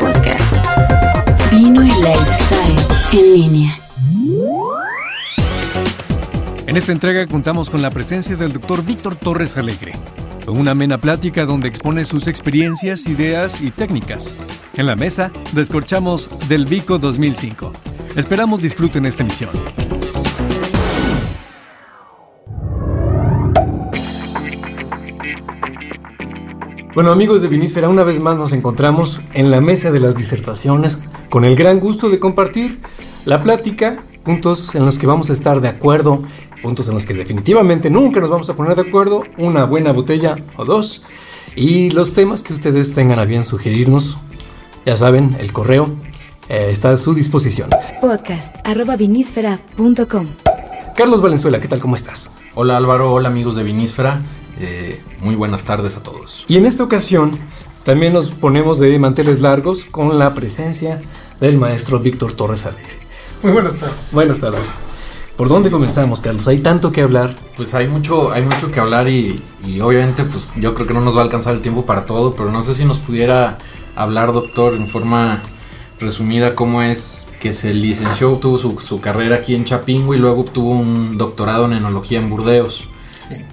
Podcast. Vino y lifestyle en línea. En esta entrega contamos con la presencia del doctor Víctor Torres Alegre, con una amena plática donde expone sus experiencias, ideas y técnicas. En la mesa descorchamos del Vico 2005. Esperamos disfruten esta emisión. Bueno amigos de Vinísfera, una vez más nos encontramos en la mesa de las disertaciones con el gran gusto de compartir la plática, puntos en los que vamos a estar de acuerdo, puntos en los que definitivamente nunca nos vamos a poner de acuerdo, una buena botella o dos, y los temas que ustedes tengan a bien sugerirnos, ya saben, el correo eh, está a su disposición. Podcast arroba. Carlos Valenzuela, ¿qué tal? ¿Cómo estás? Hola Álvaro, hola amigos de Vinísfera. Eh, muy buenas tardes a todos. Y en esta ocasión también nos ponemos de manteles largos con la presencia del maestro Víctor Torres Alegre. Muy buenas tardes. Buenas tardes. ¿Por dónde comenzamos, Carlos? Hay tanto que hablar. Pues hay mucho, hay mucho que hablar y, y obviamente pues yo creo que no nos va a alcanzar el tiempo para todo, pero no sé si nos pudiera hablar, doctor, en forma resumida cómo es que se licenció, obtuvo su, su carrera aquí en Chapingo y luego obtuvo un doctorado en enología en Burdeos.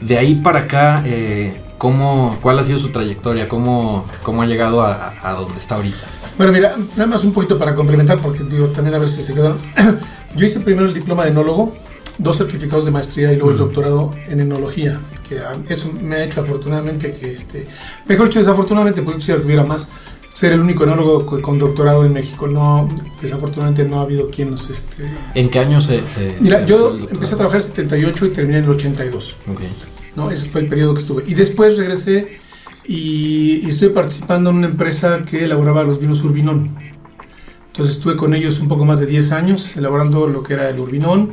De ahí para acá, eh, ¿cómo, ¿cuál ha sido su trayectoria? ¿Cómo, cómo ha llegado a, a donde está ahorita? Bueno, mira, nada más un poquito para complementar, porque digo, también a ver si se quedaron. Yo hice primero el diploma de enólogo, dos certificados de maestría y luego el doctorado en enología, que ah, eso me ha hecho afortunadamente que, este, mejor dicho, desafortunadamente, porque quisiera que hubiera más, ser el único enólogo co- con doctorado en México. No, desafortunadamente no ha habido quien nos, este... ¿En qué año se...? se- Mira, se yo empecé a trabajar en el 78 y terminé en el 82. Ok. ¿no? Ese fue el periodo que estuve. Y después regresé y, y estuve participando en una empresa que elaboraba los vinos Urbinón. Entonces estuve con ellos un poco más de 10 años elaborando lo que era el Urbinón.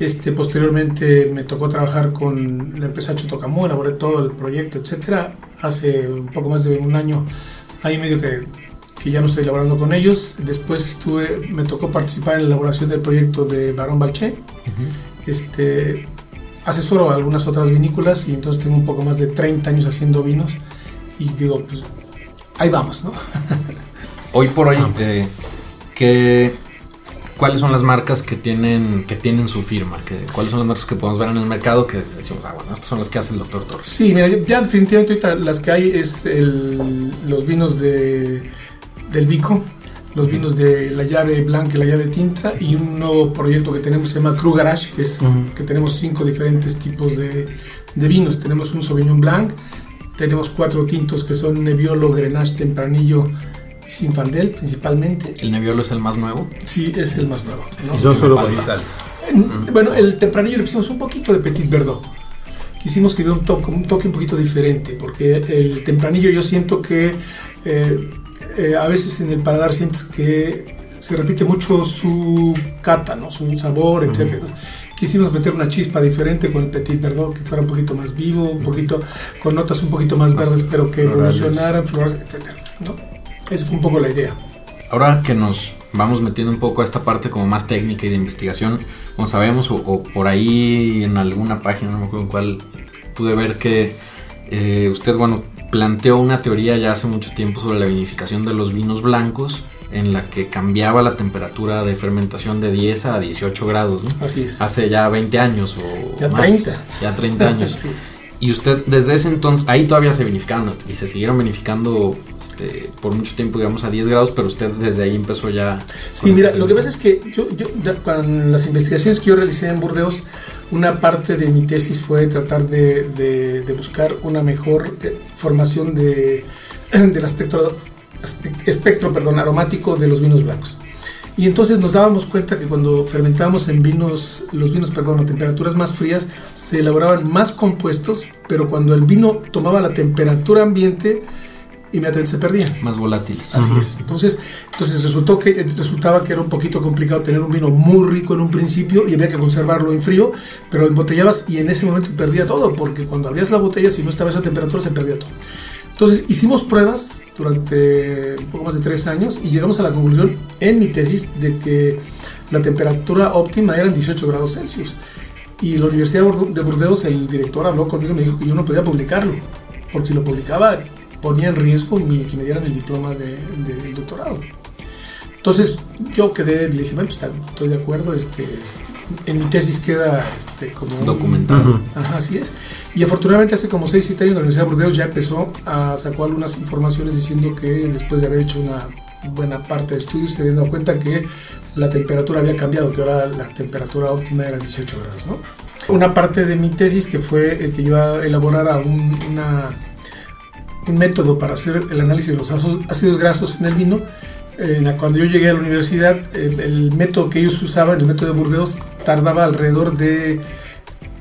Este, posteriormente me tocó trabajar con la empresa Chotocamú, elaboré todo el proyecto, etcétera. Hace un poco más de un año, y medio que, que ya no estoy elaborando con ellos. Después estuve, me tocó participar en la elaboración del proyecto de Barón Balché. Este, asesoro a algunas otras vinícolas y entonces tengo un poco más de 30 años haciendo vinos y digo, pues ahí vamos, ¿no? Hoy por hoy, Ah. eh, ¿qué- ¿cuáles son las marcas que tienen, que tienen su firma? ¿Qué- ¿Cuáles son las marcas que podemos ver en el mercado que decimos, ah, bueno, estas son las que hace el doctor Torres? Sí, mira, ya definitivamente ahorita las que hay es el- los vinos de, del Vico, los vinos de la llave blanca y la llave tinta y un nuevo proyecto que tenemos se llama Cru Garage, que es que tenemos cinco diferentes tipos de, de vinos. Tenemos un Sauvignon Blanc, tenemos cuatro tintos que son Nebbiolo, Grenache, Tempranillo y Sinfandel principalmente. El Nebbiolo es el más nuevo. Sí, es el más nuevo. ¿no? Y son solo varietales. En- Bueno, el tempranillo le pusimos un poquito de Petit Verdot. Quisimos que hubiera un toque, un toque un poquito diferente, porque el tempranillo yo siento que eh, eh, a veces en el paladar sientes que se repite mucho su cata, ¿no? su sabor, etc. Quisimos meter una chispa diferente con el Petit Verdot, que fuera un poquito más vivo, un poquito con notas un poquito más Más verdes, pero que florales. evolucionaran, flores, etc. ¿no? Esa fue un poco la idea. Ahora que nos vamos metiendo un poco a esta parte como más técnica y de investigación, como sabemos, o, o por ahí en alguna página, no me acuerdo en cuál, pude ver que eh, usted, bueno, planteó una teoría ya hace mucho tiempo sobre la vinificación de los vinos blancos, en la que cambiaba la temperatura de fermentación de 10 a 18 grados, ¿no? Así es. Hace ya 20 años o Ya más. 30. Ya 30 años. Sí. Y usted desde ese entonces, ahí todavía se vinificaron y se siguieron vinificando este, por mucho tiempo, digamos a 10 grados, pero usted desde ahí empezó ya. Sí, con mira, este- lo que pasa es que yo, yo con las investigaciones que yo realicé en Burdeos, una parte de mi tesis fue tratar de, de- de buscar una mejor eh, formación de, del espectro, espe- espectro perdón, aromático de los vinos blancos. Y entonces nos dábamos cuenta que cuando fermentábamos en vinos, los vinos, perdón, a temperaturas más frías, se elaboraban más compuestos, pero cuando el vino tomaba la temperatura ambiente, inmediatamente se perdían. Más volátiles. Así es. Entonces, entonces resultó que resultaba que era un poquito complicado tener un vino muy rico en un principio y había que conservarlo en frío, pero lo embotellabas y en ese momento perdía todo, porque cuando abrías la botella, si no estaba a esa temperatura, se perdía todo. Entonces hicimos pruebas durante un poco más de tres años y llegamos a la conclusión en mi tesis de que la temperatura óptima eran 18 grados Celsius. Y la Universidad de Burdeos, el director habló conmigo y me dijo que yo no podía publicarlo, porque si lo publicaba ponía en riesgo mi, que me dieran el diploma del de, doctorado. Entonces yo quedé, le dije, bueno, pues estoy de acuerdo, este, en mi tesis queda este, como... Documentado. Ajá, así es. Y afortunadamente hace como 6, 7 años la Universidad de Burdeos ya empezó a sacar algunas informaciones diciendo que después de haber hecho una buena parte de estudios se habían dado cuenta que la temperatura había cambiado, que ahora la temperatura óptima era 18 grados. ¿no? Una parte de mi tesis que fue el que yo elaborara un, una, un método para hacer el análisis de los ácidos grasos en el vino. cuando yo llegué a la universidad, el, método que ellos usaban, el método de Burdeos, tardaba alrededor de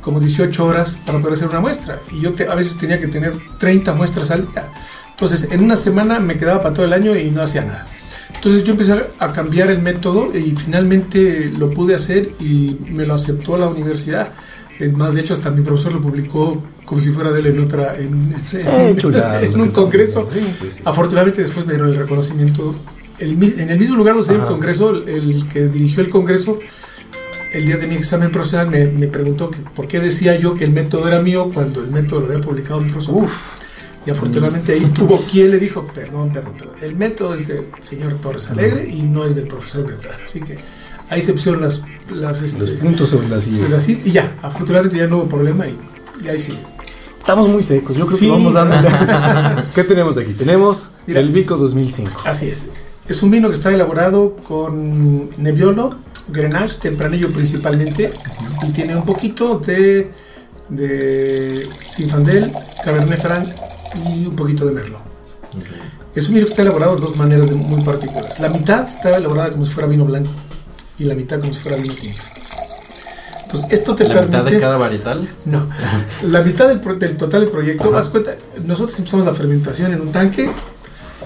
como 18 horas para poder hacer una muestra. Y yo a veces tenía que tener 30 muestras al día. Entonces, en una semana me quedaba para todo el año y no hacía nada. Entonces yo empecé a cambiar el método y finalmente lo pude hacer y me lo aceptó la universidad. Es más, de hecho, hasta mi profesor lo publicó como si fuera de él en otra, en, en, un congreso. Pues Afortunadamente después me dieron el reconocimiento. en el mismo lugar donde se dio el congreso, el, que dirigió el congreso, el día de mi examen profesional me, me preguntó que, por qué decía yo que el método era mío cuando el método lo había publicado mi profesor. Uf. Y afortunadamente ahí tuvo quien le dijo, perdón, perdón, perdón, el método es del señor Torres Alegre y no es del profesor Beltrán. Así que ahí se pusieron las, las este, los puntos sobre las sillas. Y ya, afortunadamente ya no hubo problema y, ahí sí. Estamos muy secos, yo creo que vamos dando. ¿Qué tenemos aquí? Tenemos el Vico 2005. Así es. Es un vino que está elaborado con Nebbiolo, Grenache, tempranillo principalmente, y tiene un poquito de, de Sinfandel, Cabernet Franc y un poquito de merlot. Es un vino que está elaborado de dos maneras muy particulares. La mitad está elaborada como si fuera vino blanco y la mitad como si fuera vino tinto. Entonces, esto te ¿La mitad de cada varietal? No. La mitad del, del total del proyecto, haz cuenta, nosotros empezamos la fermentación en un tanque,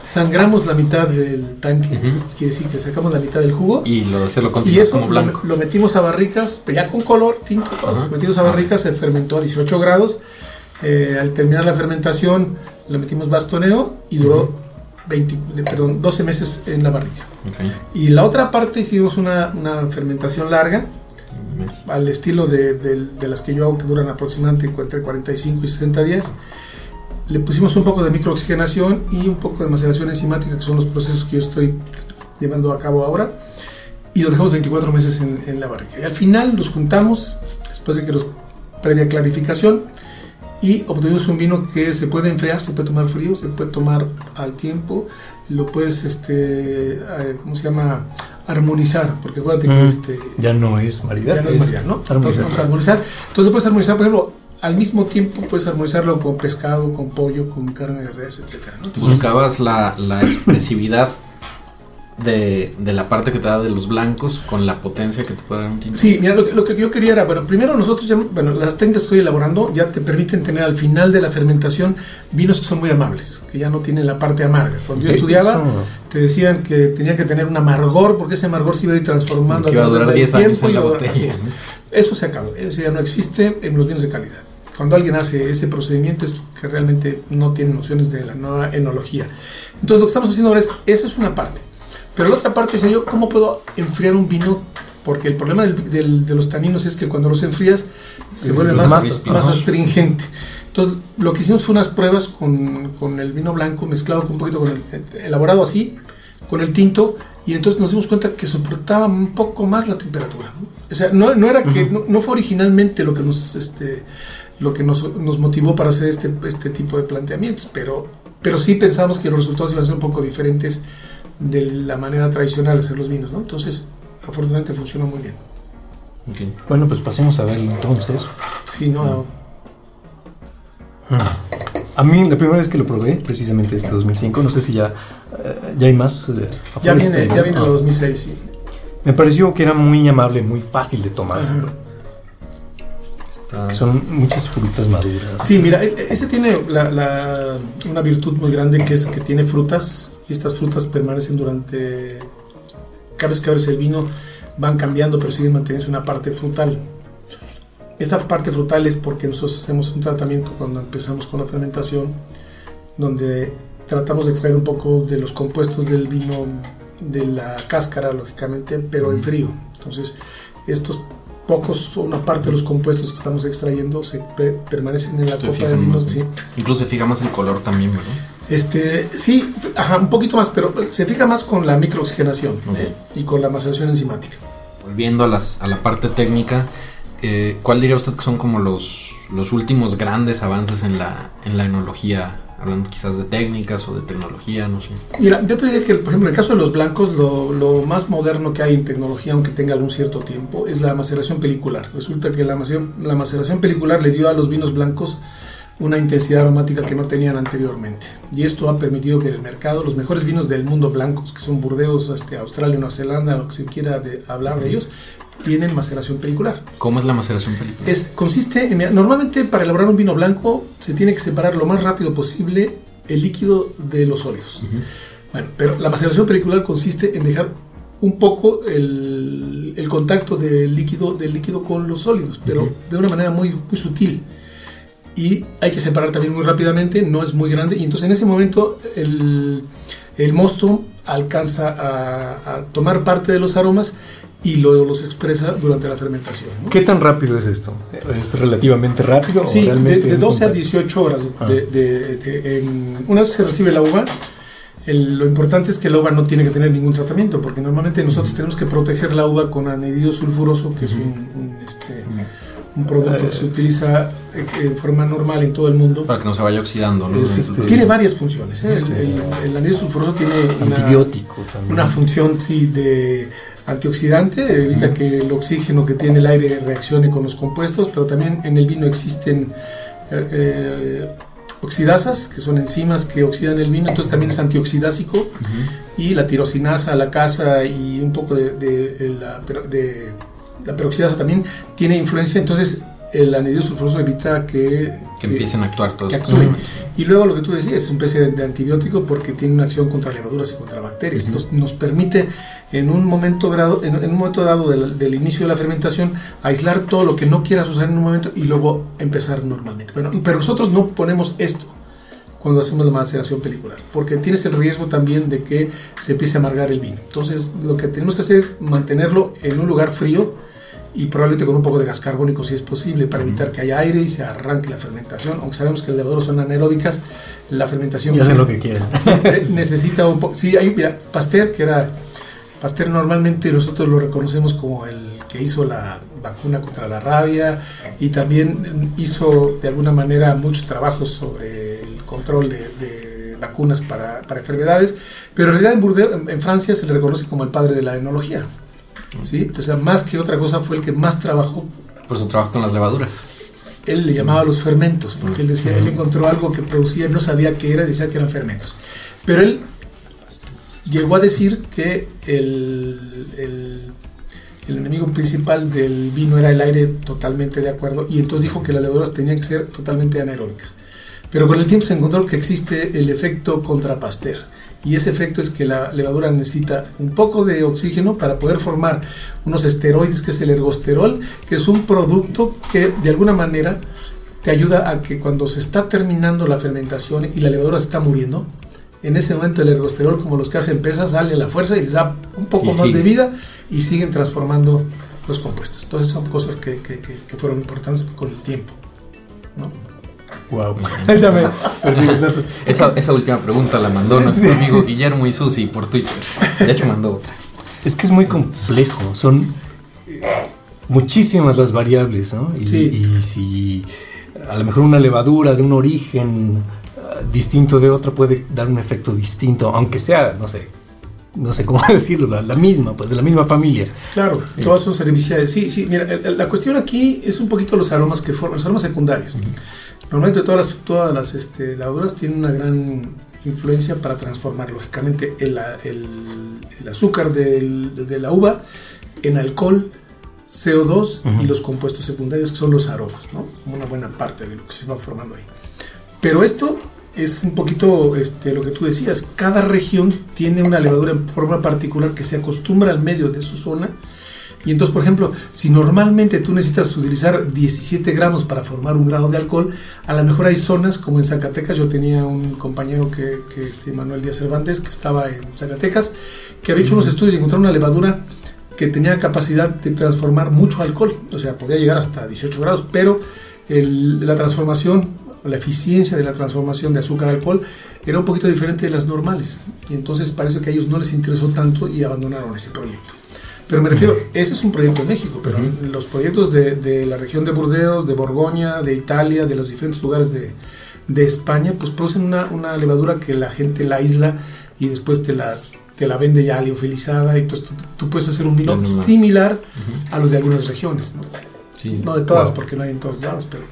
sangramos la mitad del tanque, quiere decir que sacamos la mitad del jugo. Y lo, se lo y eso como blanco. Lo, metimos a barricas, ya con color, tinto, lo metimos a barricas, se fermentó a 18 grados. Eh, al terminar la fermentación, le metimos bastoneo y duró 20, perdón, 12 meses en la barrica. Y la otra parte hicimos una, una fermentación larga, al estilo de, de, las que yo hago, que duran aproximadamente entre 45 y 60 días. Le pusimos un poco de microoxigenación y un poco de maceración enzimática, que son los procesos que yo estoy llevando a cabo ahora. Y lo dejamos 24 meses en, en la barrica. Y al final los juntamos, después de que los previa clarificación, y obtuvimos un vino que se puede enfriar, se puede tomar frío, se puede tomar al tiempo, lo puedes, este, eh, ¿cómo se llama? Armonizar, porque acuérdate que este... Ya no es maridar. Ya no es, maridar, ¿no? Entonces vamos a armonizar. Entonces puedes armonizar, por ejemplo, al mismo tiempo puedes armonizarlo con pescado, con pollo, con carne de res, etc. ¿no? Buscabas la, la expresividad de, de, la parte que te da de los blancos con la potencia que te puede dar un tinto. Sí, mira, lo que, lo que yo quería era, bueno, primero nosotros ya, bueno, las técnicas que estoy elaborando ya te permiten tener al final de la fermentación vinos que son muy amables, que ya no tienen la parte amarga. Cuando yo estudiaba, te decían que tenía que tener un amargor, porque ese amargor se iba a ir transformando que a través del tiempo. En la botella, Eso se acabó, eso ya no existe en los vinos de calidad. Cuando alguien hace ese procedimiento es que realmente no tiene nociones de la nueva enología. Entonces lo que estamos haciendo ahora es, esa es una parte. Pero la otra parte es yo, ¿cómo puedo enfriar un vino? Porque el problema del, de los taninos es que cuando los enfrías se vuelve más, más, astringente. Entonces, lo que hicimos fue unas pruebas con, con, el vino blanco mezclado con un poquito con el, elaborado así, con el tinto, y entonces nos dimos cuenta que soportaba un poco más la temperatura. O sea, no, no era que, no, fue originalmente lo que nos, este, lo que nos, nos, motivó para hacer este, este tipo de planteamientos, pero, pero sí pensamos que los resultados iban a ser un poco diferentes de la manera tradicional de hacer los vinos, ¿no? Entonces, afortunadamente funciona muy bien. Bueno, pues pasemos a ver entonces. Sí, no. A mí la primera vez que lo probé, precisamente este 2005, no sé si ya, ya hay más. Eh, ya viene, ya viene el 2006, sí. Me pareció que era muy amable, muy fácil de tomar. Son muchas frutas maduras. Sí, mira, e, e, este tiene una virtud muy grande que es que tiene frutas y estas frutas permanecen durante, cada vez que abres el vino van cambiando, pero siguen manteniendo una parte frutal. Esta parte frutal es porque nosotros hacemos un tratamiento cuando empezamos con la fermentación, donde tratamos de extraer un poco de los compuestos del vino de la cáscara, lógicamente, pero en frío. Entonces, estos pocos, una parte de los compuestos que estamos extrayendo se permanecen en la copa del vino. Incluso se fija más el color también, ¿verdad? Este, sí, ajá, un poquito más, pero se fija más con la microoxigenación ¿eh? y con la maceración enzimática. Volviendo a, las, a la parte técnica, eh, ¿cuál diría usted que son como los, los últimos grandes avances en la, en la enología? Hablando quizás de técnicas o de tecnología, no sé. Mira, yo te diría que, por ejemplo, en el caso de los blancos, lo, lo más moderno que hay en tecnología, aunque tenga algún cierto tiempo, es la maceración pelicular. Resulta que la maceración, la maceración pelicular le dio a los vinos blancos una intensidad aromática que no tenían anteriormente. Y esto ha permitido que en el mercado los mejores vinos del mundo blancos, que son Burdeos, este, Australia, Nueva Zelanda, lo que se quiera de, hablar de ellos, tienen maceración pelicular. ¿Cómo es la maceración pelicular? Es, consiste en, normalmente para elaborar un vino blanco se tiene que separar lo más rápido posible el líquido de los sólidos. Bueno, pero la maceración pelicular consiste en dejar un poco el, el contacto del líquido, del líquido con los sólidos, pero de una manera muy, muy sutil. Y hay que separar también muy rápidamente, no es muy grande. Y entonces en ese momento el, el mosto alcanza a, a tomar parte de los aromas y luego los expresa durante la fermentación. ¿no? ¿Qué tan rápido es esto? ¿Es relativamente rápido? o Sí, de, de 12 a un- 18 horas. Ah. De, de- de- en- una vez que se recibe la uva, el- lo importante es que la uva no tiene que tener ningún tratamiento, porque normalmente nosotros tenemos que proteger la uva con anhidrido sulfuroso, que es un, un, este, un producto que se utiliza eh, en forma normal en todo el mundo. Para que no se vaya oxidando, ¿no? Es este- Tiene varias funciones. ¿eh? El, el- sulfuroso tiene una, Antibiótico también. una función sí, de antioxidante, evita que el oxígeno que tiene el aire reaccione con los compuestos, pero también en el vino existen eh, eh, oxidasas, que son enzimas que oxidan el vino, entonces también es antioxidásico, y la tirosinasa, la casa y un poco de, de- de la, de la peroxidasa también tiene influencia, entonces el anhidrido sulfuroso evita que, Que empiecen a actuar todos que estos actúe. elementos. Y luego lo que tú decías, es un especie de, antibiótico porque tiene una acción contra levaduras y contra bacterias. Entonces nos permite en un momento, grado, en, en un momento dado del, del inicio de la fermentación aislar todo lo que no quieras usar en un momento y luego empezar normalmente. Bueno, pero nosotros no ponemos esto cuando hacemos la maceración pelicular, porque tienes el riesgo también de que se empiece a amargar el vino. Entonces lo que tenemos que hacer es mantenerlo en un lugar frío y probablemente con un poco de gas carbónico si es posible para evitar que haya aire y se arranque la fermentación. Aunque sabemos que las levaduras son anaeróbicas, la fermentación Y hacen lo que quieren. necesita un poco. Sí, hay mira, Pasteur que era Pasteur normalmente nosotros lo reconocemos como el que hizo la vacuna contra la rabia y también hizo de alguna manera muchos trabajos sobre el control de, de vacunas para, para enfermedades, pero en realidad en, Burdeos, en, en Francia se le reconoce como el padre de la enología. ¿Sí? O sea, más que otra cosa fue el que más trabajó Por su trabajo con las levaduras. él le llamaba los fermentos, porque él decía, él encontró algo que producía, no sabía qué era, decía que eran fermentos. Pero él llegó a decir que el, el- el enemigo principal del vino era el aire, totalmente de acuerdo, y entonces dijo que las levaduras tenían que ser totalmente anaeróbicas. Pero con el tiempo se encontró que existe el efecto contra Pasteur. Y ese efecto es que la levadura necesita un poco de oxígeno para poder formar unos esteroides, que es el ergosterol, que es un producto que de alguna manera te ayuda a que cuando se está terminando la fermentación y la levadura se está muriendo, en ese momento el ergosterol, como los que hacen pesas, sale a la fuerza y les da un poco Y más sigue. de vida y siguen transformando los compuestos. Entonces son cosas que, que- que- que fueron importantes con el tiempo. ¿no? Wow. ya me perdí los datos. Es Esa, que- esa última pregunta la mandó nuestro amigo Guillermo y Susi por Twitter. De hecho, mandó otra. Es que es muy complejo, son eh, muchísimas las variables, ¿no? Y, Sí. y si a lo mejor una levadura de un origen ah, distinto de otra puede dar un efecto distinto, aunque sea, no sé, no sé cómo decirlo, la, la misma, pues de la misma familia. Claro, todas son serviciales. Sí, sí, mira, el- el- la cuestión aquí es un poquito los aromas que forman, los aromas secundarios. Normalmente todas las, todas las este, lavaduras tienen una gran influencia para transformar, lógicamente, el, el- el azúcar del- de la uva en alcohol, CO2 y Ujú. los compuestos secundarios, que son los aromas, ¿no? Una buena parte de lo que se va formando ahí. Pero esto es un poquito este, lo que tú decías. Cada región tiene una levadura en forma particular que se acostumbra al medio de su zona. Y entonces, por ejemplo, si normalmente tú necesitas utilizar 17 gramos para formar un grado de alcohol, a lo mejor hay zonas como en Zacatecas. Yo tenía un compañero que, que este Manuel Díaz Cervantes, que estaba en Zacatecas, que había hecho unos estudios y encontró una levadura que tenía capacidad de transformar mucho alcohol. O sea, podía llegar hasta 18 grados, pero el- la transformación la eficiencia de la transformación de azúcar a alcohol era un poquito diferente de las normales. Y entonces parece que a ellos no les interesó tanto y abandonaron ese proyecto. Pero me refiero, ese es un proyecto en México, pero los proyectos de, de, la región de Burdeos, de Borgoña, de Italia, de los diferentes lugares de, de España, pues producen una, una, levadura que la gente la isla y después te la, te la vende ya liofilizada y entonces tú, tú puedes hacer un vino similar uh -huh. a los de algunas regiones, ¿no? Sí. No de todas, wow. porque no hay en todos lados, pero...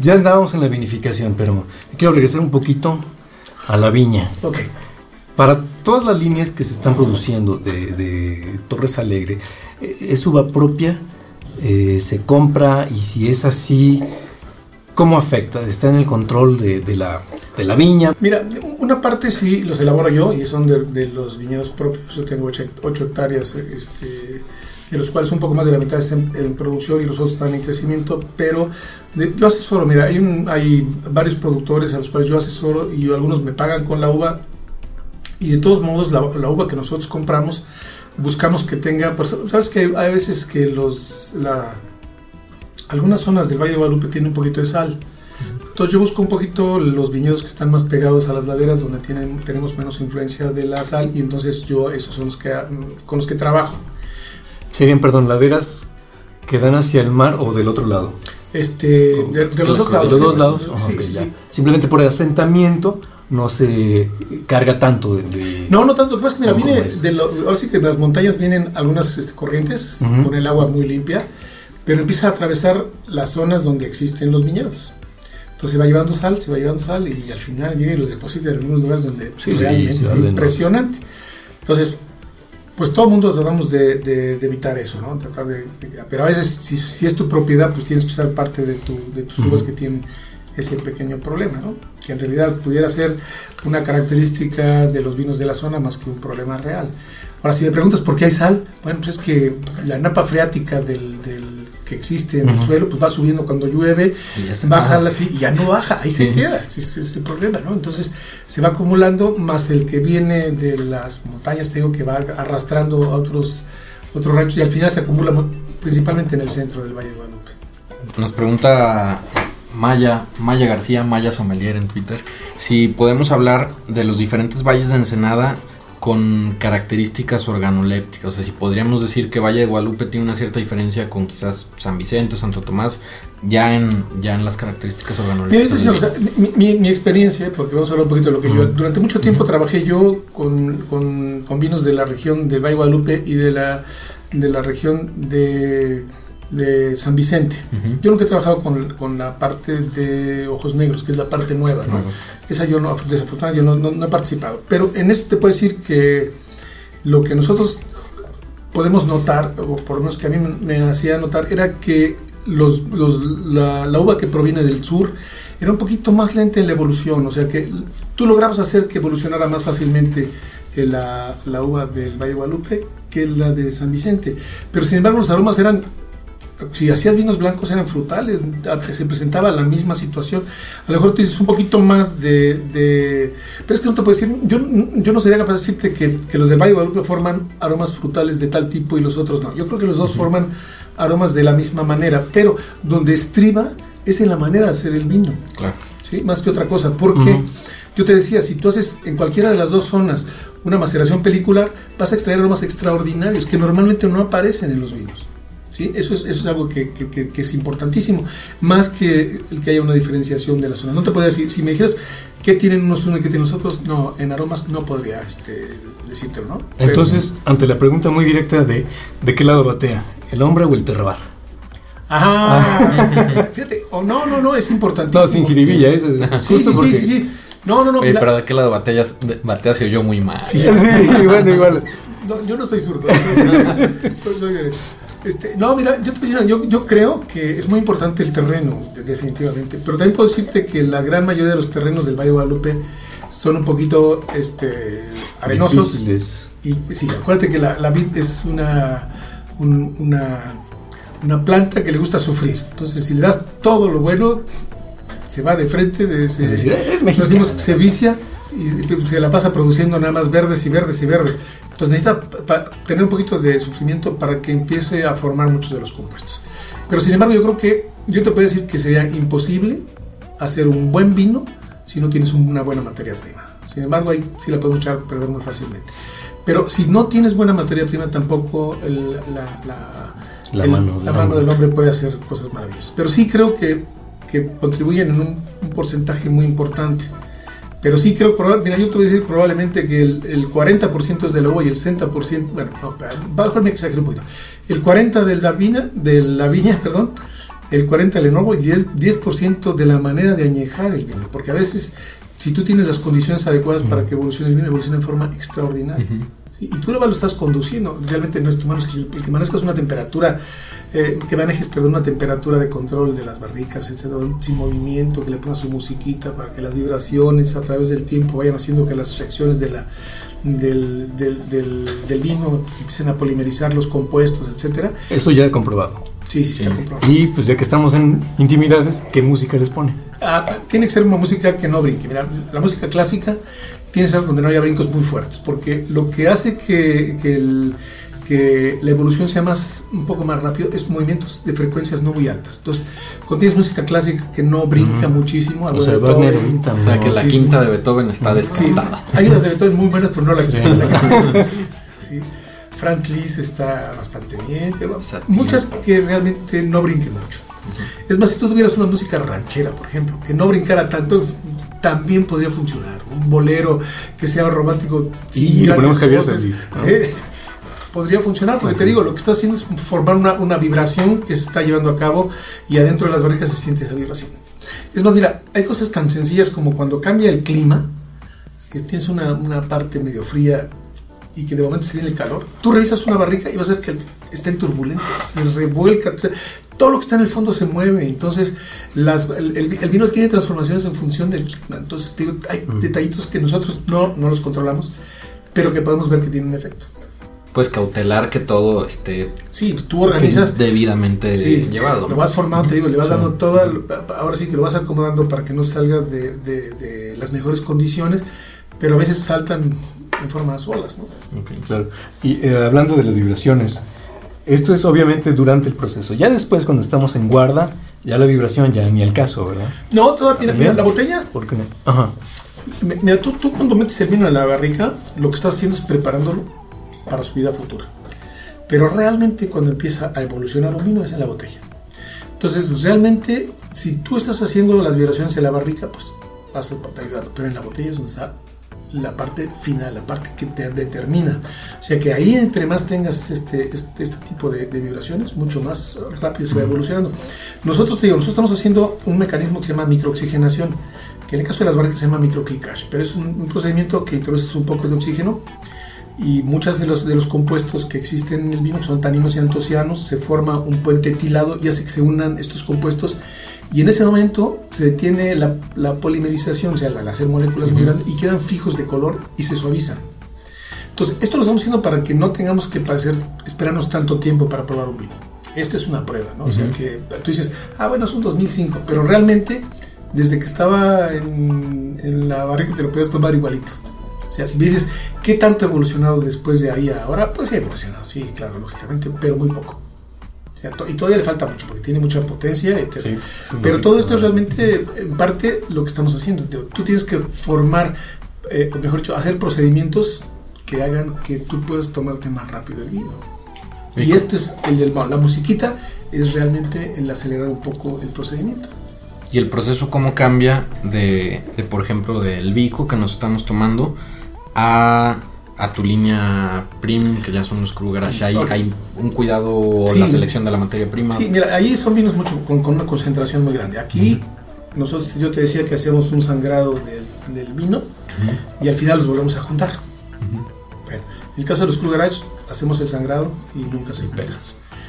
Ya andábamos en la vinificación, pero quiero regresar un poquito a la viña. Ok. Para todas las líneas que se están produciendo de, de Torres Alegre, ¿es uva propia? Eh, ¿Se compra? Y si es así, ¿cómo afecta? ¿Está en el control de, de, la, de la viña? Mira, una parte sí los elaboro yo y son de, de los viñedos propios. Yo tengo 8 hectáreas, este, de los cuales un poco más de la mitad están en producción y los otros están en crecimiento, pero yo asesoro, mira, hay, un, hay varios productores a los cuales yo asesoro y algunos me pagan con la uva y de todos modos la, la, uva que nosotros compramos buscamos que tenga, pues, sabes que hay veces que los, la, algunas zonas del Valle de Guadalupe tienen un poquito de sal, entonces yo busco un poquito los viñedos que están más pegados a las laderas donde tienen, tenemos menos influencia de la sal y entonces yo esos son los que, con los que trabajo. Serían, perdón, laderas que dan hacia el mar o del otro lado. Este, de, de los dos lados. De los dos lados. Oh, sí, okay, sí, sí. Simplemente por el asentamiento no se carga tanto de, de no no tanto pues mira viene de lo, ahora sí que de las montañas vienen algunas este, corrientes uh -huh. con el agua muy limpia pero empieza a atravesar las zonas donde existen los viñedos entonces se va llevando sal se va llevando sal y, al final llega y los deposita en algunos lugares donde sí, realmente sí, es impresionante entonces pues todo el mundo tratamos de, de, de, evitar eso, ¿no? Tratar de, pero a veces, si, si, es tu propiedad, pues tienes que usar parte de, tu, de tus uvas uh -huh. que tienen ese pequeño problema, ¿no? Que en realidad pudiera ser una característica de los vinos de la zona más que un problema real. Ahora, si me preguntas por qué hay sal, bueno, pues es que la napa freática del, del que existe en uh -huh. el suelo, pues va subiendo cuando llueve, baja la, y ya no baja, ahí sí. se queda, ese es el problema, ¿no? Entonces se va acumulando, más el que viene de las montañas, te digo, que va arrastrando a otros, otros ranchos y al final se acumula principalmente en el centro del Valle de Guadalupe. Nos pregunta Maya, Maya García, Maya Sommelier en Twitter, si podemos hablar de los diferentes valles de Ensenada con características organolépticas, o sea, si podríamos decir que Valle de Guadalupe tiene una cierta diferencia con quizás San Vicente o Santo Tomás, ya en, ya en las características organolépticas. Mira, o sea, mi, mi, mi, experiencia, porque vamos a hablar un poquito de lo que uh -huh. yo, durante mucho tiempo uh -huh. trabajé yo con, con, con, vinos de la región del Valle de Guadalupe y de la, de la región de de San Vicente. Uh -huh. Yo nunca he trabajado con, con, la parte de Ojos Negros, que es la parte nueva. ¿no? Uh -huh. Esa yo no, desafortunadamente, yo no, no, no, he participado. Pero en esto te puedo decir que lo que nosotros podemos notar, o por lo menos que a mí me hacía notar, era que los, los, la, la, uva que proviene del sur era un poquito más lenta en la evolución. O sea que tú lograbas hacer que evolucionara más fácilmente la, la uva del Valle de Guadalupe que la de San Vicente. Pero sin embargo los aromas eran si hacías vinos blancos eran frutales, se presentaba la misma situación. A lo mejor tú dices un poquito más de, de, Pero es que no te puedo decir, yo, yo no sería capaz de decirte que, que los de Valle Guadalupe forman aromas frutales de tal tipo y los otros no. Yo creo que los dos uh -huh. forman aromas de la misma manera, pero donde estriba es en la manera de hacer el vino. Claro. ¿sí? Más que otra cosa, porque uh -huh. yo te decía, si tú haces en cualquiera de las dos zonas una maceración pelicular, vas a extraer aromas extraordinarios que normalmente no aparecen en los vinos. ¿Sí? Eso, es, eso es algo que, que, que, es importantísimo, más que el que haya una diferenciación de la zona. No te podría decir, si me dijeras qué tienen unos unos y qué tienen los otros, no, en aromas no podría este, decirte, ¿no? Entonces, Pero, ante la pregunta muy directa de ¿de qué lado batea? ¿El hombre o el terroir? Ajá, fíjate, o oh, no, no, no, es importantísimo. No, sin jiribilla, eso es sí, justo sí, porque... sí, sí, No, no, no. Oye, la... pero de qué lado bateas, bateas se oyó muy mal. Sí, sí bueno, igual. No, yo no soy zurdo. soy derecho. Este, no, mira, yo, te yo, yo, creo que es muy importante el terreno, definitivamente. Pero también puedo decirte que la gran mayoría de los terrenos del Valle de Guadalupe son un poquito este, arenosos. Difíciles. Y sí, acuérdate que la, la vid es una, un, una, una, planta que le gusta sufrir. Entonces, si le das todo lo bueno, se va de frente. De, se, decimos que se vicia y se la pasa produciendo nada más verdes y verdes y verdes. Entonces necesita tener un poquito de sufrimiento para que empiece a formar muchos de los compuestos. Pero sin embargo yo creo que yo te puedo decir que sería imposible hacer un buen vino si no tienes una buena materia prima. Sin embargo, ahí sí la podemos echar a perder muy fácilmente. Pero si no tienes buena materia prima, tampoco el- la, la- La el- mano la del mano hombre. del hombre puede hacer cosas maravillosas. Pero sí creo que, que contribuyen en un, un porcentaje muy importante. Pero sí creo, mira, yo te voy a decir probablemente que el, el 40% es de la uva y el 60%, bueno, no, mejor me exagero un poquito. El 40% de la viña, de la viña, perdón, el 40% del enojo y 10%, 10% de la manera de añejar el vino. Porque a veces, si tú tienes las condiciones adecuadas para que evolucione el vino, evoluciona en forma extraordinaria. Y tú lo estás conduciendo. Realmente no es tu mano, es que el que manejas una temperatura, eh, que manejes, perdón, una temperatura de control de las barricas, etcétera, sin movimiento, que le pongas su musiquita para que las vibraciones a través del tiempo vayan haciendo que las reacciones de la, del, del, del, del vino se empiecen a polimerizar los compuestos, etcétera. Eso ya he comprobado. Sí, sí, está comprobado. Y pues ya que estamos en intimidades, ¿qué música les pone? Ah, tiene que ser una música que no brinque. Mira, la música clásica tiene que ser donde no haya brincos muy fuertes, porque lo que hace que, que, el- que la evolución sea más un poco más rápido es movimientos de frecuencias no muy altas. Entonces, cuando tienes música clásica que no brinca muchísimo, O algo sea, de Wagner O sea que la sí, quinta sí. de Beethoven está Sí, descartada. hay unas de Beethoven muy buenas, pero no la, Sí. la que sí. Franz Liszt está bastante bien. muchas que realmente no brinquen mucho. Es más, si tú tuvieras una música ranchera, por ejemplo, que no brincara tanto, también podría funcionar. Un bolero que sea romántico. Y le ponemos Javier Solís, ¿no? ¿sí? Podría funcionar, porque te digo, lo que está haciendo es formar una, una vibración que se está llevando a cabo y adentro de las barricas se siente esa vibración. Es más, mira, hay cosas tan sencillas como cuando cambia el clima, que tienes una, una parte medio fría y que de momento se viene el calor, tú revisas una barrica y vas a ver que está en turbulencia, se revuelca, o sea, todo lo que está en el fondo se mueve, entonces las- el, el- el vino tiene transformaciones en función del clima, entonces digo, hay detallitos que nosotros no, no los controlamos, pero que podemos ver que tienen un efecto. Pues cautelar que todo esté Sí, tú organizas, debidamente Sí, llevado. Lo vas formando, te digo, le vas dando toda, ahora sí que lo vas acomodando para que no salga de, de- de las mejores condiciones, pero a veces saltan en forma solas, ¿no? Ok. Claro. Y eh, hablando de las vibraciones, esto es obviamente durante el proceso. Ya después, cuando estamos en guarda, ya la vibración ya ni al caso, ¿verdad? No, todavía, mira, la botella, ¿Por qué no? Ajá. mi- mira, tú, tú cuando metes el vino en la barrica, lo que estás haciendo es preparándolo para su vida futura. Pero realmente cuando empieza a evolucionar un vino es en la botella. Entonces, realmente, si tú estás haciendo las vibraciones en la barrica, pues vas a ayudando. Pero en la botella es donde está la parte final, la parte que te determina. O sea que ahí entre más tengas este, este, este tipo de, de vibraciones, mucho más rápido se va evolucionando. Nosotros te digo, nosotros estamos haciendo un mecanismo que se llama microoxigenación, que en el caso de las barricas se llama microclickage, pero es un, un procedimiento que introduces un poco de oxígeno y muchos de los, de los compuestos que existen en el vino, que son taninos y antocianos, se forma un puente etilado y hace que se unan estos compuestos y en ese momento se detiene la, la polimerización, o sea, al hacer moléculas muy grandes y quedan fijos de color y se suavizan. Entonces, esto lo estamos haciendo para que no tengamos que padecer, esperarnos tanto tiempo para probar un vino. Esta es una prueba, ¿no? O sea, que tú dices, ah, bueno, es un 2005, pero realmente, desde que estaba en, en la barrica, te lo puedes tomar igualito. O sea, si me dices, ¿qué tanto ha evolucionado después de ahí a ahora? Pues sí ha evolucionado, sí, claro, lógicamente, pero muy poco. O sea, to- y todavía le falta mucho porque tiene mucha potencia, etc. Sí, pero todo esto es realmente, en parte, lo que estamos haciendo. Tú tú tienes que formar, eh, o mejor dicho, hacer procedimientos que hagan que tú puedas tomarte más rápido el vino. Y este es el del la musiquita, es realmente el acelerar un poco el procedimiento. Y el proceso cómo cambia de, de, por ejemplo, del bico que nos estamos tomando a, a tu línea premium, que ya son los Krugerash. Hay, hay un cuidado Sí. la selección de la materia prima. Sí, mira, ahí son vinos mucho con, con una concentración muy grande. Aquí nosotros, yo te decía que hacíamos un sangrado del, del vino y al final los volvemos a juntar. Bueno, en el caso de los Krugerage, hacemos el sangrado y nunca se juntan.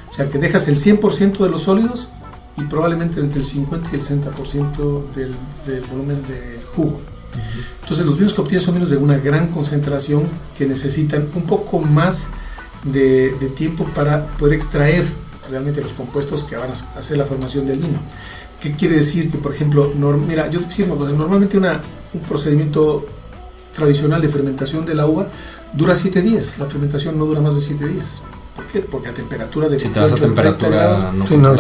O sea que dejas el 100% de los sólidos y probablemente entre el 50 y el 60% del, del volumen del jugo. Entonces los vinos que obtienes son vinos de una gran concentración que necesitan un poco más de, de tiempo para poder extraer realmente los compuestos que van a hacer la formación del vino. ¿Qué quiere decir? Que por ejemplo, norm- mira, yo pues, normalmente una, un procedimiento tradicional de fermentación de la uva dura 7 días. La fermentación no dura más de 7 días. ¿Por qué? Porque a temperatura de Si te vas a 28 30 temperatura grados, no Sí, no.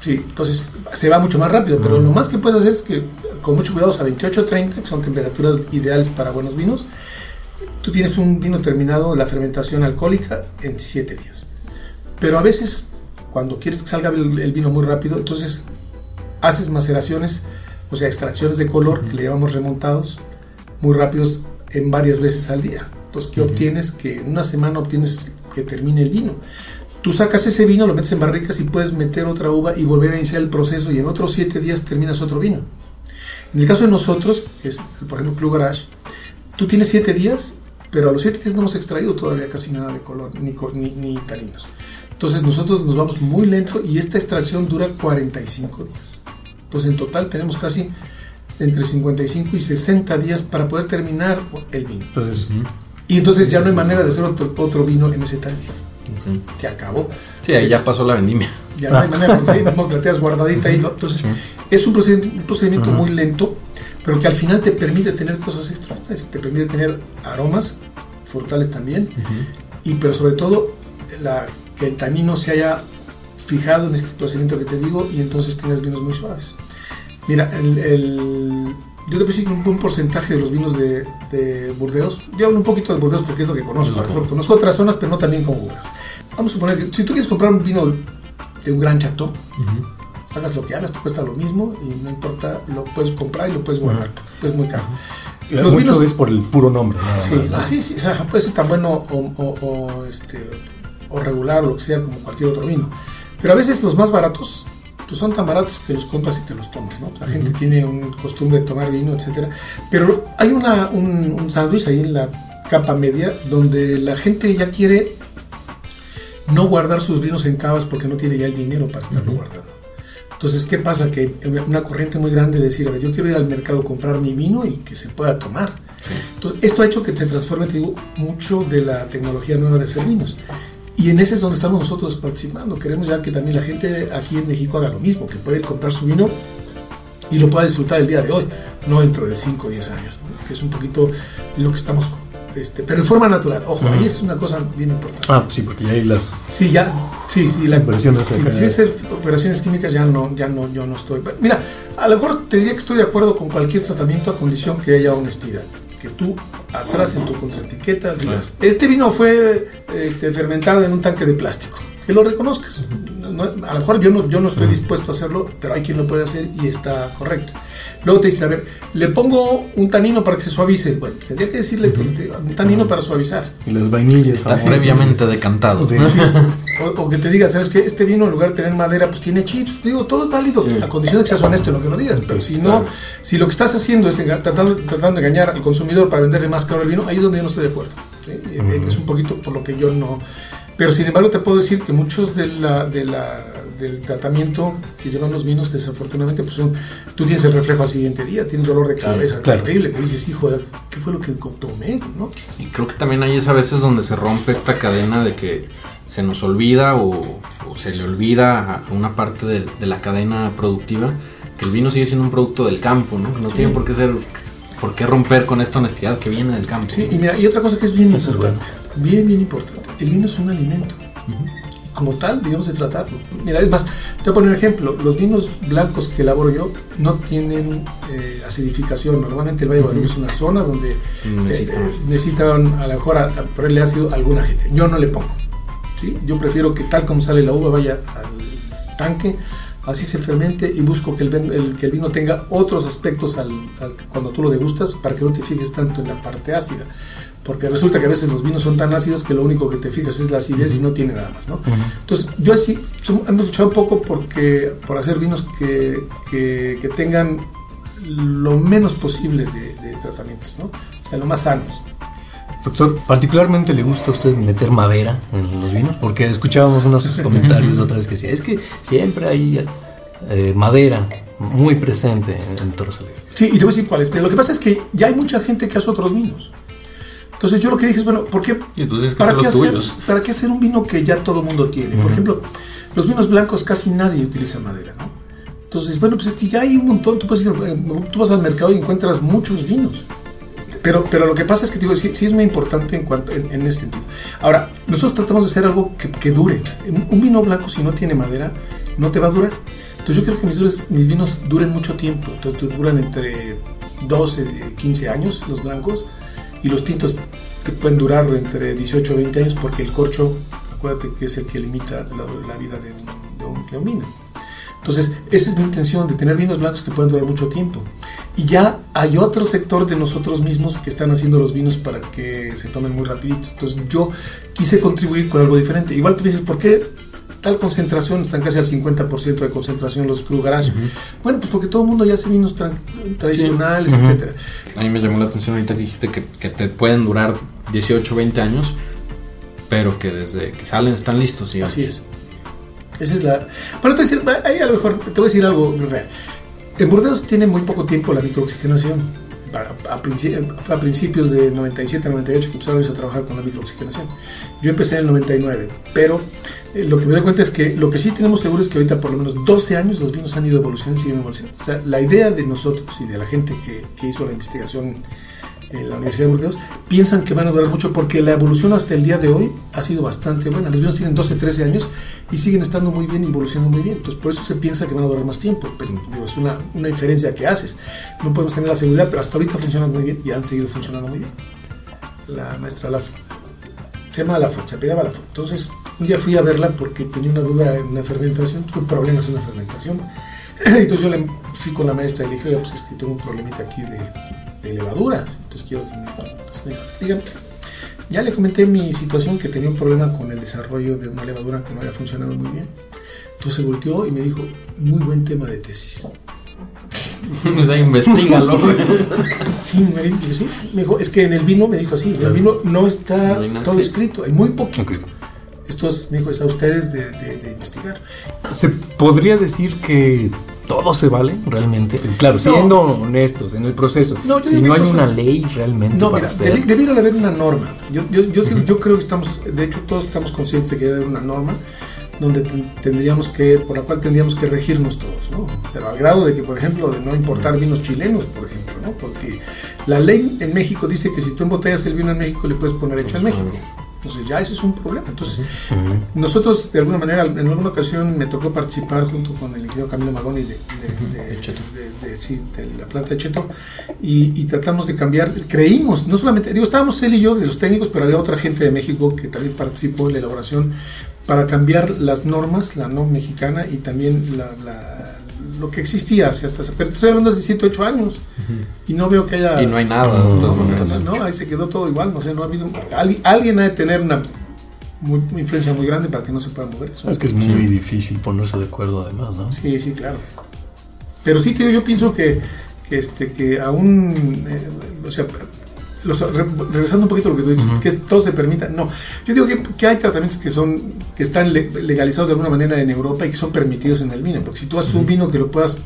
Sí, entonces se va mucho más rápido, pero lo más que puedes hacer es que con mucho cuidado a 28 30, que son temperaturas ideales para buenos vinos, tú tienes un vino terminado, la fermentación alcohólica, en 7 días. Pero a veces, cuando quieres que salga el, el vino muy rápido, entonces haces maceraciones, o sea, extracciones de color, que le llamamos remontados, muy rápidos en varias veces al día. Entonces, ¿qué obtienes? Que en una semana obtienes que termine el vino. Tú sacas ese vino, lo metes en barricas y puedes meter otra uva y volver a iniciar el proceso y en otros siete días terminas otro vino. En el caso de nosotros, que es por ejemplo Club Garage, tú tienes siete días, pero a los siete días no hemos extraído todavía casi nada de color ni, ni, ni taninos. Entonces nosotros nos vamos muy lento y esta extracción dura 45 días. Entonces en total tenemos casi entre 55 y 60 días para poder terminar el vino. Entonces, Y entonces ya no hay manera de hacer otro, otro vino en ese tanque. Sí. Se acabó. Sí, ahí ya pasó la vendimia. Ya no hay manera conseguir, no, la guardadita ahí. ¿no? Entonces, es un procedimiento, un procedimiento muy lento, pero que al final te permite tener cosas extraordinarias. Te permite tener aromas frutales también, y pero sobre todo la, que el tanino se haya fijado en este procedimiento que te digo y entonces tengas vinos muy suaves. Mira, el, el- yo te puedo decir un buen porcentaje de los vinos de, de Burdeos, yo hablo un poquito de Burdeos porque es lo que conozco, Claro. conozco otras zonas, pero no también como Burdeos. Vamos a suponer que si tú quieres comprar un vino de un gran chateau, hagas lo que hagas, te cuesta lo mismo y no importa, lo puedes comprar y lo puedes guardar, pues es muy caro. Los mucho vinos- es por el puro nombre. Sí, más, ¿no? ah, sí, sí, o sea, puede ser tan bueno o, o- o, este, o regular o lo que sea como cualquier otro vino. Pero a veces los más baratos pues son tan baratos que los compras y te los tomas, ¿no? La gente tiene un costumbre de tomar vino, etcétera. Pero hay una, un, un sándwich ahí en la capa media donde la gente ya quiere no guardar sus vinos en cavas porque no tiene ya el dinero para estarlo guardando. Entonces, ¿qué pasa? Que una corriente muy grande de decir, a ver, yo quiero ir al mercado a comprar mi vino y que se pueda tomar. Entonces, esto ha hecho que se transforme, te digo, mucho de la tecnología nueva de hacer vinos. Y en ese es donde estamos nosotros participando. Queremos ya que también la gente aquí en México haga lo mismo, que pueda ir a comprar su vino y lo pueda disfrutar el día de hoy, no dentro de 5 o 10 años, ¿no? que es un poquito lo que estamos, este, pero en forma natural. Ojo, ahí es una cosa bien importante. Ah, sí, porque ya hay las. Sí, ya, sí, sí, la Operaciones Si hacer operaciones químicas ya no, ya no, yo no estoy. Mira, a lo mejor te diría que estoy de acuerdo con cualquier tratamiento a condición que haya honestidad. Que tú atrás en tu contraetiqueta digas, este vino fue este, fermentado en un tanque de plástico. Que lo reconozcas. No- a lo mejor yo no, yo no estoy dispuesto a hacerlo, pero hay quien lo puede hacer y está correcto. Luego te dicen, a ver, le pongo un tanino para que se suavice. Bueno, tendría que decirle te- un tanino para suavizar. Y las vainillas. Está también. previamente decantado. Sí. O, o que te diga, ¿sabes qué? Este vino en lugar de tener madera, pues tiene chips. Digo, todo es válido, a condición de que seas honesto en lo que lo digas. Pero si no, si lo que estás haciendo es tratando, tratando de engañar al consumidor para venderle más caro el vino, ahí es donde yo no estoy de acuerdo. ¿sí? Es un poquito por lo que yo no... Pero sin embargo te puedo decir que muchos de la, de la- del tratamiento que llevan los vinos, desafortunadamente, pues son, tú tienes el reflejo al siguiente día, tienes dolor de cabeza claro. terrible, que dices, hijo, ¿qué fue lo que tomé? ¿no? Y creo que también ahí es a veces donde se rompe esta cadena de que se nos olvida o, o se le olvida a una parte de, de la cadena productiva que el vino sigue siendo un producto del campo, ¿no? No tiene por qué ser, por qué romper con esta honestidad que viene del campo. Sí, y mira, y otra cosa que es bien Eso es importante, bien, bien importante, el vino es un alimento. Y como tal, debemos de tratarlo. Mira, es más, te voy a poner un ejemplo. Los vinos blancos que elaboro yo no tienen eh, acidificación. Normalmente el Valle de Guadalupe es una zona donde Necesitan. eh, eh, necesitan a lo mejor a, a ponerle ácido a alguna gente. Yo no le pongo. ¿sí? Yo prefiero que tal como sale la uva vaya al tanque, así se fermente y busco que el, el- que el vino tenga otros aspectos al, al- cuando tú lo degustas para que no te fijes tanto en la parte ácida. Porque resulta que a veces los vinos son tan ácidos que lo único que te fijas es la acidez y no tiene nada más, ¿no? Entonces, yo así, hemos luchado un poco porque, por hacer vinos que, que, que tengan lo menos posible de, de tratamientos, ¿no? O sea, lo más sanos. Doctor, ¿particularmente le gusta a usted meter madera en los vinos? Porque escuchábamos unos comentarios la otra vez que decía, es que siempre hay eh, madera muy presente en, en Torres. Sí, y te voy a decir cuáles. Pero lo que pasa es que ya hay mucha gente que hace otros vinos. Entonces yo lo que dije es, bueno, ¿por qué, tienes que ¿para, qué hacer. ¿para qué hacer un vino que ya todo mundo tiene? Por ejemplo, los vinos blancos casi nadie utiliza madera, ¿no? Entonces, bueno, pues es que ya hay un montón. Tú, puedes ir, eh, tú vas al mercado y encuentras muchos vinos. Pero, pero lo que pasa es que digo, sí, sí es muy importante en cuanto en, en ese sentido. Ahora, nosotros tratamos de hacer algo que, que dure. Un, vino blanco, si no tiene madera, no te va a durar. Entonces yo quiero que mis, dures- mis vinos duren mucho tiempo. Entonces duran entre 12, 15 años los blancos y los tintos que pueden durar entre 18 o 20 años porque el corcho, acuérdate que es el que limita la, la vida de de un- de un vino. Entonces, esa es mi intención, de tener vinos blancos que puedan durar mucho tiempo. Y ya hay otro sector de nosotros mismos que están haciendo los vinos para que se tomen muy rapiditos. Entonces, yo quise contribuir con algo diferente. Igual tú dices, ¿por qué tal concentración? Están casi al 50% de concentración los Cru Garage. Bueno, pues porque todo el mundo ya hace vinos tradicionales, Ujú. etcétera. A mí me llamó la atención ahorita que dijiste que, que te pueden durar 18, 20 años, pero que desde que salen están listos. digamos. Así es. Esa es la. Bueno, te voy a decir, ahí a lo mejor te voy a decir algo real. En Burdeos tiene muy poco tiempo la microoxigenación. A, a a principios de 97, 98 que empezaron a trabajar con la microoxigenación. Yo empecé en el 99, pero eh, lo que me doy cuenta es que lo que sí tenemos seguro es que ahorita por lo menos 12 años los vinos han ido evolucionando, siguen evolucionando. O sea, la idea de nosotros y de la gente que, que hizo la investigación en la Universidad de Burdeos, piensan que van a durar mucho porque la evolución hasta el día de hoy ha sido bastante buena. Los vinos tienen 12, 13 años y siguen estando muy bien y evolucionando muy bien. Entonces, por eso se piensa que van a durar más tiempo. Pero digo, es una, una inferencia que haces. No podemos tener la seguridad, pero hasta ahorita funcionan muy bien y han seguido funcionando muy bien. La maestra Lafo, se llama Lafo, se apellidaba Lafo. Entonces, un día fui a verla porque tenía una duda en la fermentación, tuve problemas en la fermentación. Entonces yo le fui con la maestra y le dije, oye, pues es que tengo un problemita aquí de, de levadura. Entonces quiero que me... Entonces dígame. Ya le comenté mi situación, que tenía un problema con el desarrollo de una levadura que no había funcionado muy bien. Entonces volteó y me dijo, muy buen tema de tesis. o sea, investigalo. Sí, me dijo, sí. Me dijo, es que en el vino, me dijo así, en el vino no está No todo escrito. hay muy poquito. Ok. Esto es, me dijo, es a ustedes de, de- de investigar. ¿Se podría decir que todo se vale realmente? Claro, siendo honestos en el proceso. No, si no hay una ley realmente No, para mira, hacer. debi- debiera de haber una norma. Yo, yo, yo, yo creo que estamos, de hecho, todos estamos conscientes de que debe haber una norma donde ten- tendríamos que, por la cual tendríamos que regirnos todos, ¿no? Pero al grado de que, por ejemplo, de no importar vinos chilenos, por ejemplo, ¿no? Porque la ley en México dice que si tú embotellas el vino en México le puedes poner hecho en México. Entonces ya ese es un problema. Entonces, nosotros de alguna manera, en alguna ocasión me tocó participar junto con el ingeniero Camilo Magoni de, de- de- De sí, la planta de Cheto y, y tratamos de cambiar, creímos, no solamente, digo, estábamos él y yo de los técnicos, pero había otra gente de México que también participó en la elaboración para cambiar las normas, la norma mexicana y también la, la- lo que existía hacia hasta pero estoy hablando de hace 7, 8 años y no veo que haya y no hay nada, de todas maneras. no, ahí se quedó todo igual, no sé, no ha habido alguien, alguien ha de tener una muy- una influencia muy grande para que no se pueda mover eso. Es que es muy difícil ponerse de acuerdo además, ¿no? Sí, sí, claro. Pero sí, tío, yo pienso que, que, este, que aún, eh, o sea, los- re- regresando un poquito a lo que tú dices, que es- todo se permita. No, yo digo que, que hay tratamientos que son que están le- legalizados de alguna manera en Europa y que son permitidos en el vino. Porque si tú haces un vino que lo puedas,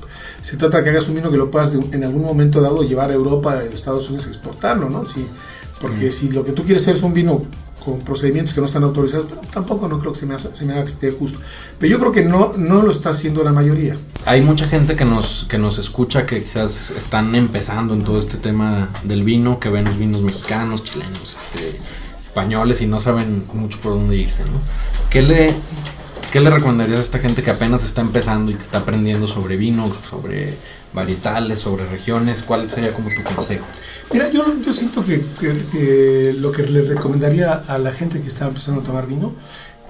se trata de que hagas un vino que lo puedas de- en algún momento dado llevar a Europa, a Estados Unidos, exportarlo, ¿no? Sí, porque si lo que tú quieres hacer es un vino con procedimientos que no están autorizados, tampoco no creo que se me, haga- se me haga que esté justo. Pero yo creo que no, no lo está haciendo la mayoría. Hay mucha gente que nos, que nos escucha que quizás están empezando en todo este tema del vino, que ven los vinos mexicanos, chilenos, este, españoles y no saben mucho por dónde irse, ¿no? ¿Qué le, ¿Qué le recomendarías a esta gente que apenas está empezando y que está aprendiendo sobre vino, sobre varietales, sobre regiones? ¿Cuál sería como tu consejo? Mira, yo, yo siento que, que- que lo que le recomendaría a la gente que está empezando a tomar vino,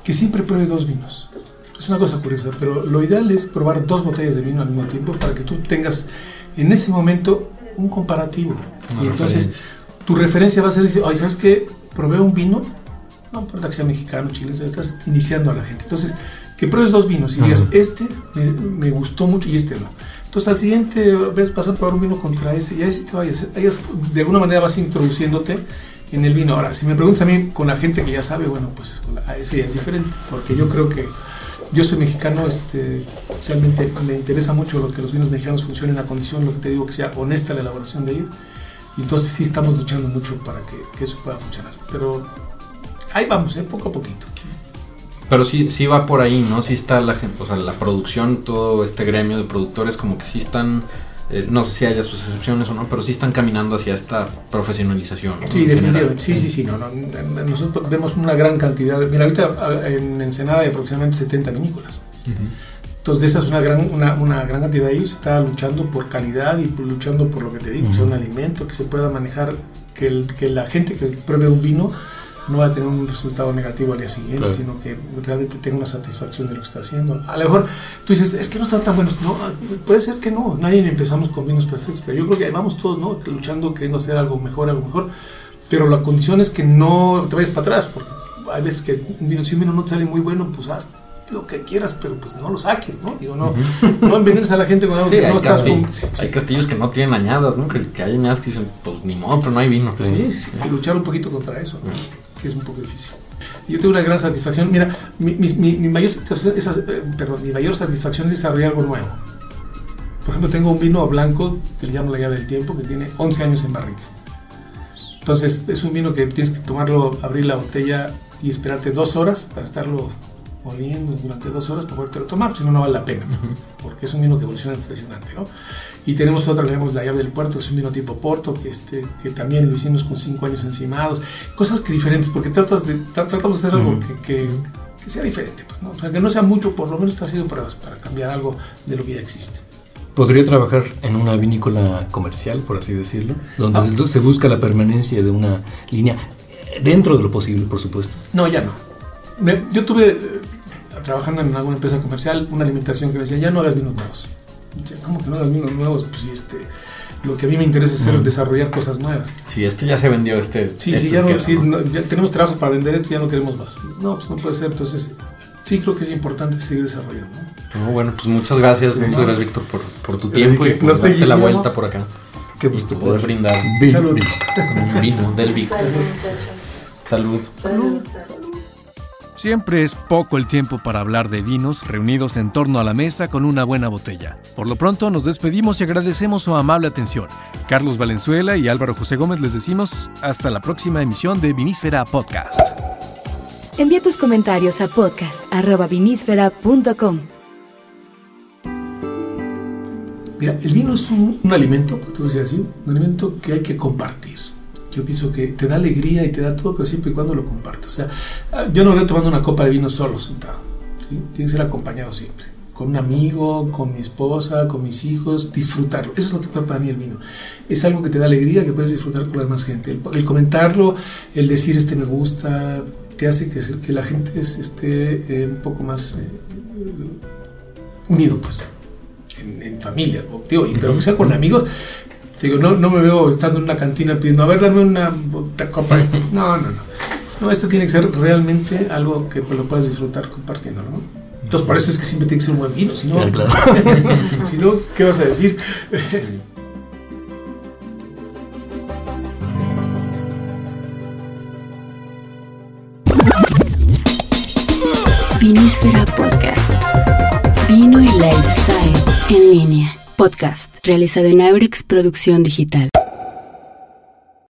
que siempre pruebe dos vinos. Es una cosa curiosa, pero lo ideal es probar dos botellas de vino al mismo tiempo para que tú tengas en ese momento un comparativo. Una y entonces referencia. tu referencia va a ser decir, ay, ¿sabes qué? Probé un vino, no importa que sea mexicano, chileno, estás iniciando a la gente. Entonces, que pruebes dos vinos y digas, este me, me gustó mucho y este no. Entonces, al siguiente vez vas a probar un vino contra ese y ahí sí te vayas. de alguna manera vas introduciéndote en el vino. Ahora, si me preguntas a mí con la gente que ya sabe, bueno, pues es, con la- ah, ese ya es diferente, porque yo creo que yo soy mexicano, este, realmente me interesa mucho lo que los vinos mexicanos funcionen a condición, lo que te digo, que sea honesta la elaboración de ellos. Entonces sí estamos luchando mucho para que, que eso pueda funcionar. Pero ahí vamos, ¿eh? poco a poquito. Pero sí, sí va por ahí, ¿no? Sí está la gente, o sea, la producción, todo este gremio de productores como que sí están eh, no sé si haya sus excepciones o no, pero sí están caminando hacia esta profesionalización. ¿no? Sí, En definitivamente. Sí, sí, sí. No, no, nosotros vemos una gran cantidad. Mira, ahorita ah, en Ensenada hay aproximadamente 70 vinícolas. Entonces, de esas, una gran, una, una gran cantidad de ellos está luchando por calidad y luchando por lo que te digo, que sea un alimento que se pueda manejar, que, el- que la gente que pruebe un vino no va a tener un resultado negativo al día siguiente, Claro. sino que realmente tenga una satisfacción de lo que está haciendo. A lo mejor tú dices, es que no están tan buenos. No, puede ser que no. Nadie empezamos con vinos perfectos, pero yo creo que ahí vamos todos, ¿no? Luchando, queriendo hacer algo mejor, algo mejor. Pero la condición es que no te vayas para atrás, porque hay veces que un vino, si un vino no te sale muy bueno, pues haz lo que quieras, pero pues no lo saques, ¿no? Digo, no, no envenenes a la gente con algo Sí, que no estás con- sí, hay castillos que no tienen añadas, ¿no? Que, que hay añadas que dicen, pues ni modo, pero no hay vino. Sí, sí, luchar un poquito contra eso, ¿no? Que es un poco difícil. Yo tengo una gran satisfacción. Mira, mi, mayor, satisfacción es, eh, perdón, mi mayor satisfacción es desarrollar algo nuevo. Por ejemplo, tengo un vino blanco que le llamo la llave del tiempo, que tiene 11 años en barrica. Entonces, es un vino que tienes que tomarlo, abrir la botella y esperarte dos horas para estarlo oliendo durante dos horas para podértelo tomar, si no, no vale la pena, porque es un vino que evoluciona impresionante, ¿no? Y tenemos otra llamamos la llave del puerto, que es un vino tipo Porto, que, este, que también lo hicimos con cinco años encimados, cosas que diferentes, porque tratas de, tra- tratamos de hacer algo que, que- que sea diferente, pues, ¿no? O sea, que no sea mucho, por lo menos está haciendo pruebas para cambiar algo de lo que ya existe. ¿Podría trabajar en una vinícola comercial, por así decirlo? Donde Ah. se busca la permanencia de una línea dentro de lo posible, por supuesto. No, ya no. Me- yo tuve, trabajando en alguna empresa comercial, una alimentación que me decía, ya no hagas vinos nuevos. Dice, ¿Cómo que no hagas vinos nuevos? Pues sí, este, lo que a mí me interesa es hacer- desarrollar cosas nuevas. Sí, este ya se vendió, este. Sí, este sí, ya, se no, queda, sí, ¿no? no, ya tenemos trabajos para vender esto, ya no queremos más. No, pues no puede ser. Entonces, sí creo que es importante seguir desarrollando. ¿no? No, bueno, pues muchas gracias, muchas gracias, Víctor, por, por tu tiempo y por darte la vuelta por acá. Qué Y gusto poder poder brindar Salud. con un vino del Víctor. Salud. Siempre es poco el tiempo para hablar de vinos reunidos en torno a la mesa con una buena botella. Por lo pronto nos despedimos y agradecemos su amable atención. Carlos Valenzuela y Álvaro José Gómez les decimos hasta la próxima emisión de Vinísfera Podcast. Envía tus comentarios a podcast.vinísfera.com. Mira, el vino es un, un alimento, tú decías así, un alimento que hay que compartir. Yo pienso que te da alegría y te da todo, pero siempre y cuando lo compartas. O sea, yo no veo tomando una copa de vino solo, sentado. ¿sí? Tiene que ser acompañado siempre. Con un amigo, con mi esposa, con mis hijos, disfrutarlo. Eso es lo que para mí el vino. Es algo que te da alegría, que puedes disfrutar con la demás gente. El, el comentarlo, el decir este me gusta, te hace que, que la gente es- esté eh, un poco más eh, unido, pues en, en familia, o, digo, y- pero que sea con amigos. Te Digo, no, no me veo estando en una cantina pidiendo, a ver, dame una bota- copa. de-". No, no, no. No, esto tiene que ser realmente algo que pues, lo puedas disfrutar compartiéndolo, ¿no? Entonces, por eso es que siempre tiene que ser un buen vino, si no, claro. si no ¿qué vas a decir? Vinísfera Podcast. Vino y lifestyle en línea. Podcast realizado en Aurix Producción Digital.